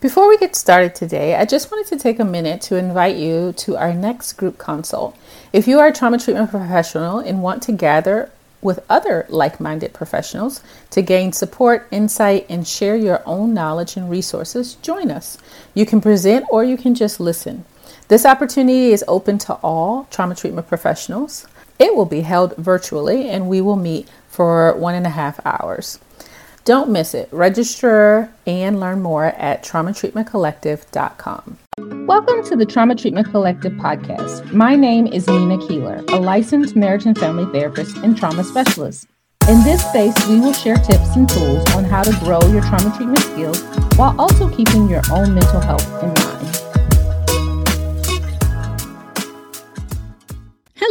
Before we get started today, I just wanted to take a minute to invite you to our next group consult. If you are a trauma treatment professional and want to gather with other like minded professionals to gain support, insight, and share your own knowledge and resources, join us. You can present or you can just listen. This opportunity is open to all trauma treatment professionals. It will be held virtually and we will meet for one and a half hours. Don't miss it. Register and learn more at traumatreatmentcollective.com. Welcome to the Trauma Treatment Collective podcast. My name is Nina Keeler, a licensed marriage and family therapist and trauma specialist. In this space, we will share tips and tools on how to grow your trauma treatment skills while also keeping your own mental health in mind.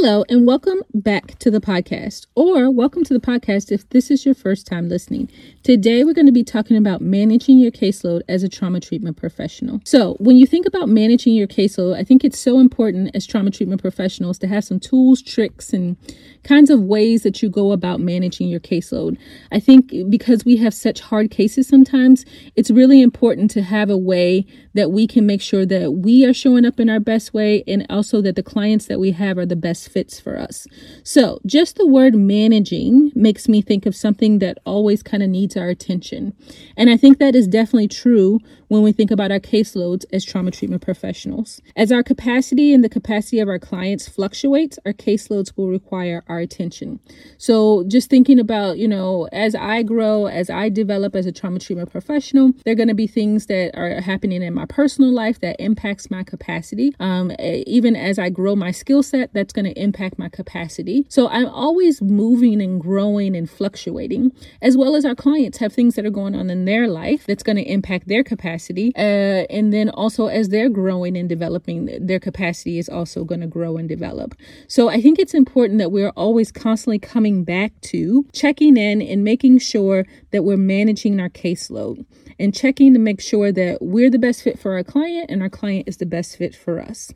Hello, and welcome back to the podcast, or welcome to the podcast if this is your first time listening. Today, we're going to be talking about managing your caseload as a trauma treatment professional. So, when you think about managing your caseload, I think it's so important as trauma treatment professionals to have some tools, tricks, and kinds of ways that you go about managing your caseload. I think because we have such hard cases sometimes, it's really important to have a way that we can make sure that we are showing up in our best way and also that the clients that we have are the best fits for us. So, just the word managing makes me think of something that always kind of needs our attention. And I think that is definitely true when we think about our caseloads as trauma treatment professionals. As our capacity and the capacity of our clients fluctuates, our caseloads will require our attention. So, just thinking about, you know, as I grow, as I develop as a trauma treatment professional, there are going to be things that are happening in my personal life that impacts my capacity. Um, even as I grow my skill set, that's going to impact my capacity. So, I'm always moving and growing and fluctuating, as well as our clients have things that are going on in their life that's going to impact their capacity. Uh, and then also as they're growing and developing, their capacity is also going to grow and develop. So I think it's important that we're always constantly coming back to checking in and making sure that we're managing our caseload and checking to make sure that we're the best fit for our client and our client is the best fit for us.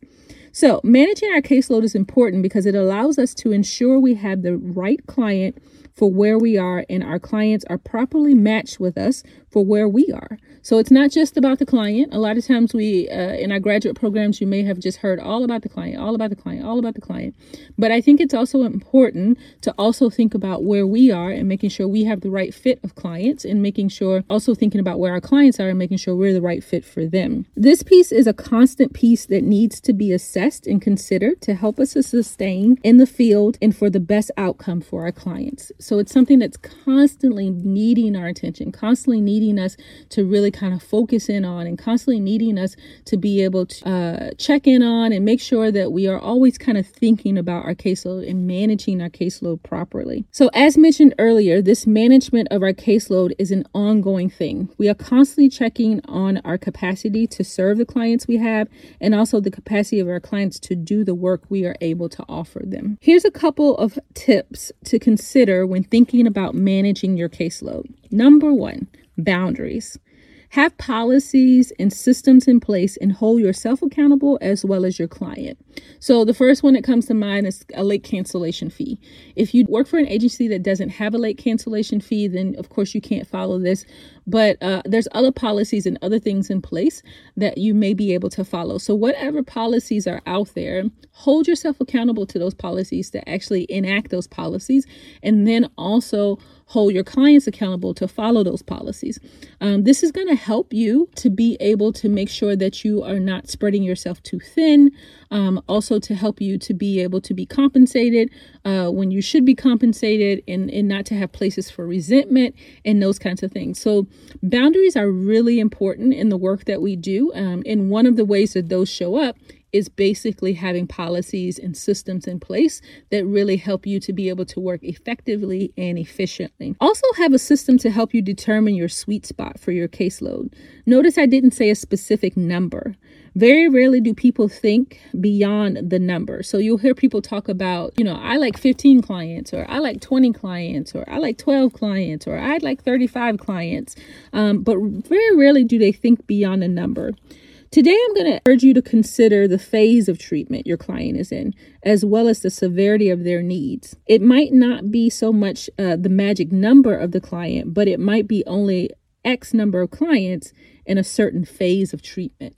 So, managing our caseload is important because it allows us to ensure we have the right client for where we are and our clients are properly matched with us for where we are. So it's not just about the client. A lot of times we, uh, in our graduate programs, you may have just heard all about the client, all about the client, all about the client. But I think it's also important to also think about where we are and making sure we have the right fit of clients and making sure also thinking about where our clients are and making sure we're the right fit for them. This piece is a constant piece that needs to be assessed and considered to help us to sustain in the field and for the best outcome for our clients. So it's something that's constantly needing our attention, constantly needing us to really kind of focus in on and constantly needing us to be able to uh, check in on and make sure that we are always kind of thinking about our caseload and managing our caseload properly. So, as mentioned earlier, this management of our caseload is an ongoing thing. We are constantly checking on our capacity to serve the clients we have and also the capacity of our clients to do the work we are able to offer them. Here's a couple of tips to consider when thinking about managing your caseload. Number one, boundaries. Have policies and systems in place and hold yourself accountable as well as your client. So, the first one that comes to mind is a late cancellation fee. If you work for an agency that doesn't have a late cancellation fee, then of course you can't follow this. But uh, there's other policies and other things in place that you may be able to follow. So, whatever policies are out there, hold yourself accountable to those policies to actually enact those policies and then also hold your clients accountable to follow those policies. Um, this is going to help you to be able to make sure that you are not spreading yourself too thin. Um, also, to help you to be able to be compensated uh, when you should be compensated and, and not to have places for resentment and those kinds of things. So, boundaries are really important in the work that we do. Um, and one of the ways that those show up is basically having policies and systems in place that really help you to be able to work effectively and efficiently. Also, have a system to help you determine your sweet spot for your caseload. Notice I didn't say a specific number. Very rarely do people think beyond the number. So you'll hear people talk about, you know, I like 15 clients, or I like 20 clients, or I like 12 clients, or I'd like 35 clients. Um, but very rarely do they think beyond a number. Today, I'm going to urge you to consider the phase of treatment your client is in, as well as the severity of their needs. It might not be so much uh, the magic number of the client, but it might be only X number of clients in a certain phase of treatment.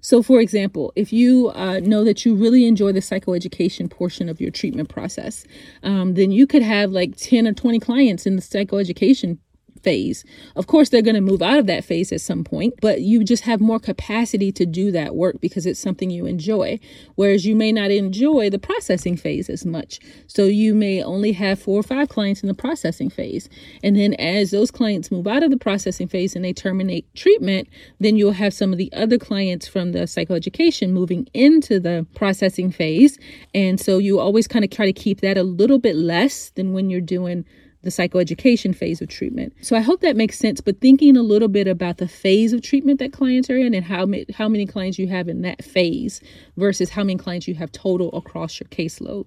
So, for example, if you uh, know that you really enjoy the psychoeducation portion of your treatment process, um, then you could have like 10 or 20 clients in the psychoeducation phase. Of course, they're going to move out of that phase at some point, but you just have more capacity to do that work because it's something you enjoy. Whereas you may not enjoy the processing phase as much. So you may only have four or five clients in the processing phase. And then as those clients move out of the processing phase and they terminate treatment, then you'll have some of the other clients from the psychoeducation moving into the processing phase. And so you always kind of try to keep that a little bit less than when you're doing the psychoeducation phase of treatment. So I hope that makes sense, but thinking a little bit about the phase of treatment that clients are in and how, how many clients you have in that phase versus how many clients you have total across your caseload.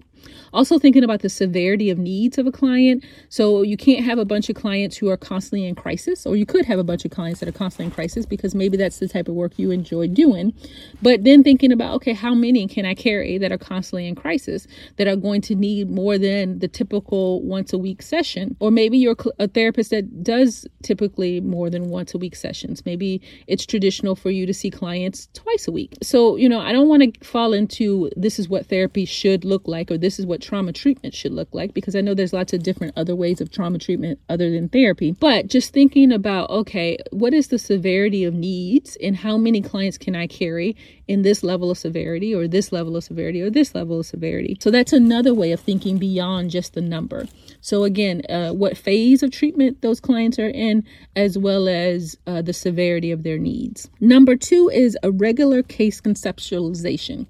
Also, thinking about the severity of needs of a client. So, you can't have a bunch of clients who are constantly in crisis, or you could have a bunch of clients that are constantly in crisis because maybe that's the type of work you enjoy doing. But then thinking about, okay, how many can I carry that are constantly in crisis that are going to need more than the typical once a week session? Or maybe you're a therapist that does typically more than once a week sessions. Maybe it's traditional for you to see clients twice a week. So, you know, I don't want to fall into this is what therapy should look like or this is what trauma treatment should look like because I know there's lots of different other ways of trauma treatment other than therapy. But just thinking about, okay, what is the severity of needs and how many clients can I carry in this level of severity or this level of severity or this level of severity? So that's another way of thinking beyond just the number. So again, uh, what phase of treatment those clients are in, as well as uh, the severity of their needs. Number two is a regular case conceptualization.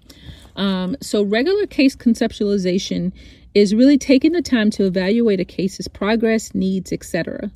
Um, so, regular case conceptualization is really taking the time to evaluate a case's progress, needs, etc.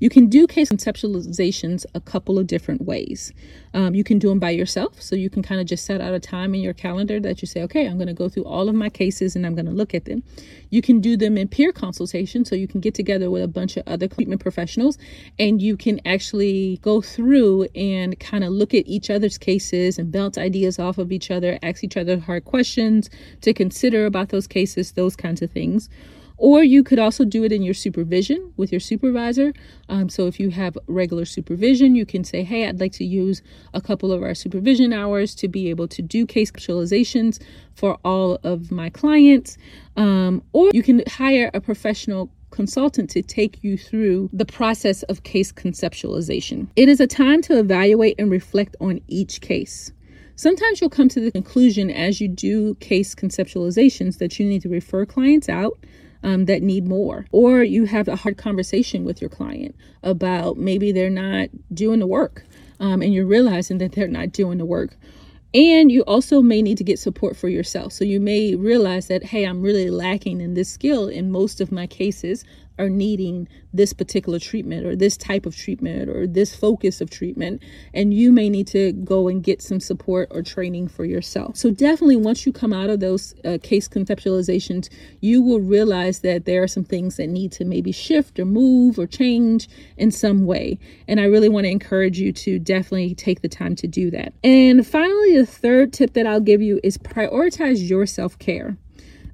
You can do case conceptualizations a couple of different ways. Um, you can do them by yourself. So you can kind of just set out a time in your calendar that you say, okay, I'm going to go through all of my cases and I'm going to look at them. You can do them in peer consultation. So you can get together with a bunch of other treatment professionals and you can actually go through and kind of look at each other's cases and bounce ideas off of each other, ask each other hard questions to consider about those cases, those kinds of things. Or you could also do it in your supervision with your supervisor. Um, so if you have regular supervision, you can say, hey, I'd like to use a couple of our supervision hours to be able to do case conceptualizations for all of my clients. Um, or you can hire a professional consultant to take you through the process of case conceptualization. It is a time to evaluate and reflect on each case. Sometimes you'll come to the conclusion as you do case conceptualizations that you need to refer clients out um, that need more. Or you have a hard conversation with your client about maybe they're not doing the work um, and you're realizing that they're not doing the work. And you also may need to get support for yourself. So you may realize that, hey, I'm really lacking in this skill in most of my cases are needing this particular treatment or this type of treatment or this focus of treatment. And you may need to go and get some support or training for yourself. So, definitely, once you come out of those uh, case conceptualizations, you will realize that there are some things that need to maybe shift or move or change in some way. And I really want to encourage you to definitely take the time to do that. And finally, the third tip that I'll give you is prioritize your self care.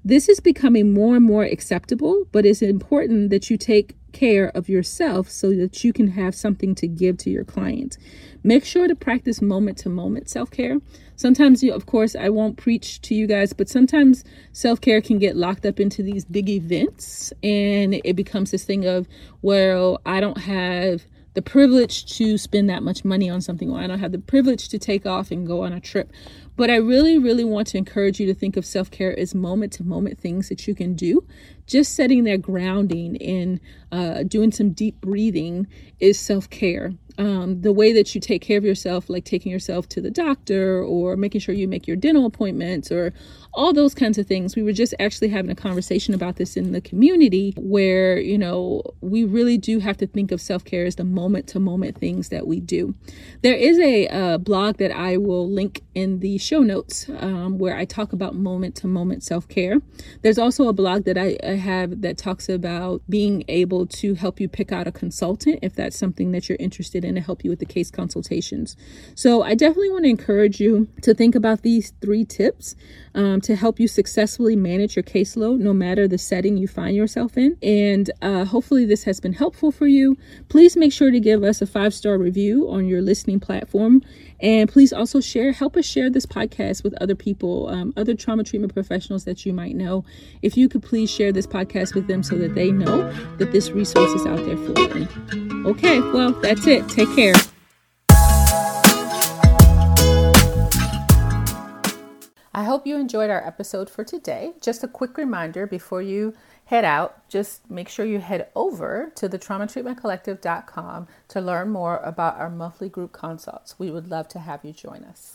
This is becoming more and more acceptable, but it's important that you take care of yourself so that you can have something to give to your clients. Make sure to practice moment to moment self care. Sometimes, you, of course, I won't preach to you guys, but sometimes self care can get locked up into these big events and it becomes this thing of, well, I don't have the privilege to spend that much money on something, or I don't have the privilege to take off and go on a trip. But I really, really want to encourage you to think of self care as moment to moment things that you can do. Just setting that grounding in uh, doing some deep breathing is self care um, the way that you take care of yourself, like taking yourself to the doctor or making sure you make your dental appointments or all those kinds of things. We were just actually having a conversation about this in the community where, you know, we really do have to think of self care as the moment to moment things that we do. There is a uh, blog that I will link in the show notes um, where I talk about moment to moment self care. There's also a blog that I, I have that talks about being able to help you pick out a consultant if that's something that you're interested in to help you with the case consultations. So I definitely want to encourage you to think about these three tips um, to help you successfully manage your caseload no matter the setting you find yourself in. And uh, hopefully, this has been helpful for you. Please make sure to give us a five star review on your listening platform. And please also share, help us share this podcast with other people, um, other trauma treatment professionals that you might know. If you could please share this podcast with them so that they know that this resource is out there for them. Okay, well, that's it. Take care. I hope you enjoyed our episode for today. Just a quick reminder before you head out, just make sure you head over to the traumatreatmentcollective.com to learn more about our monthly group consults. We would love to have you join us.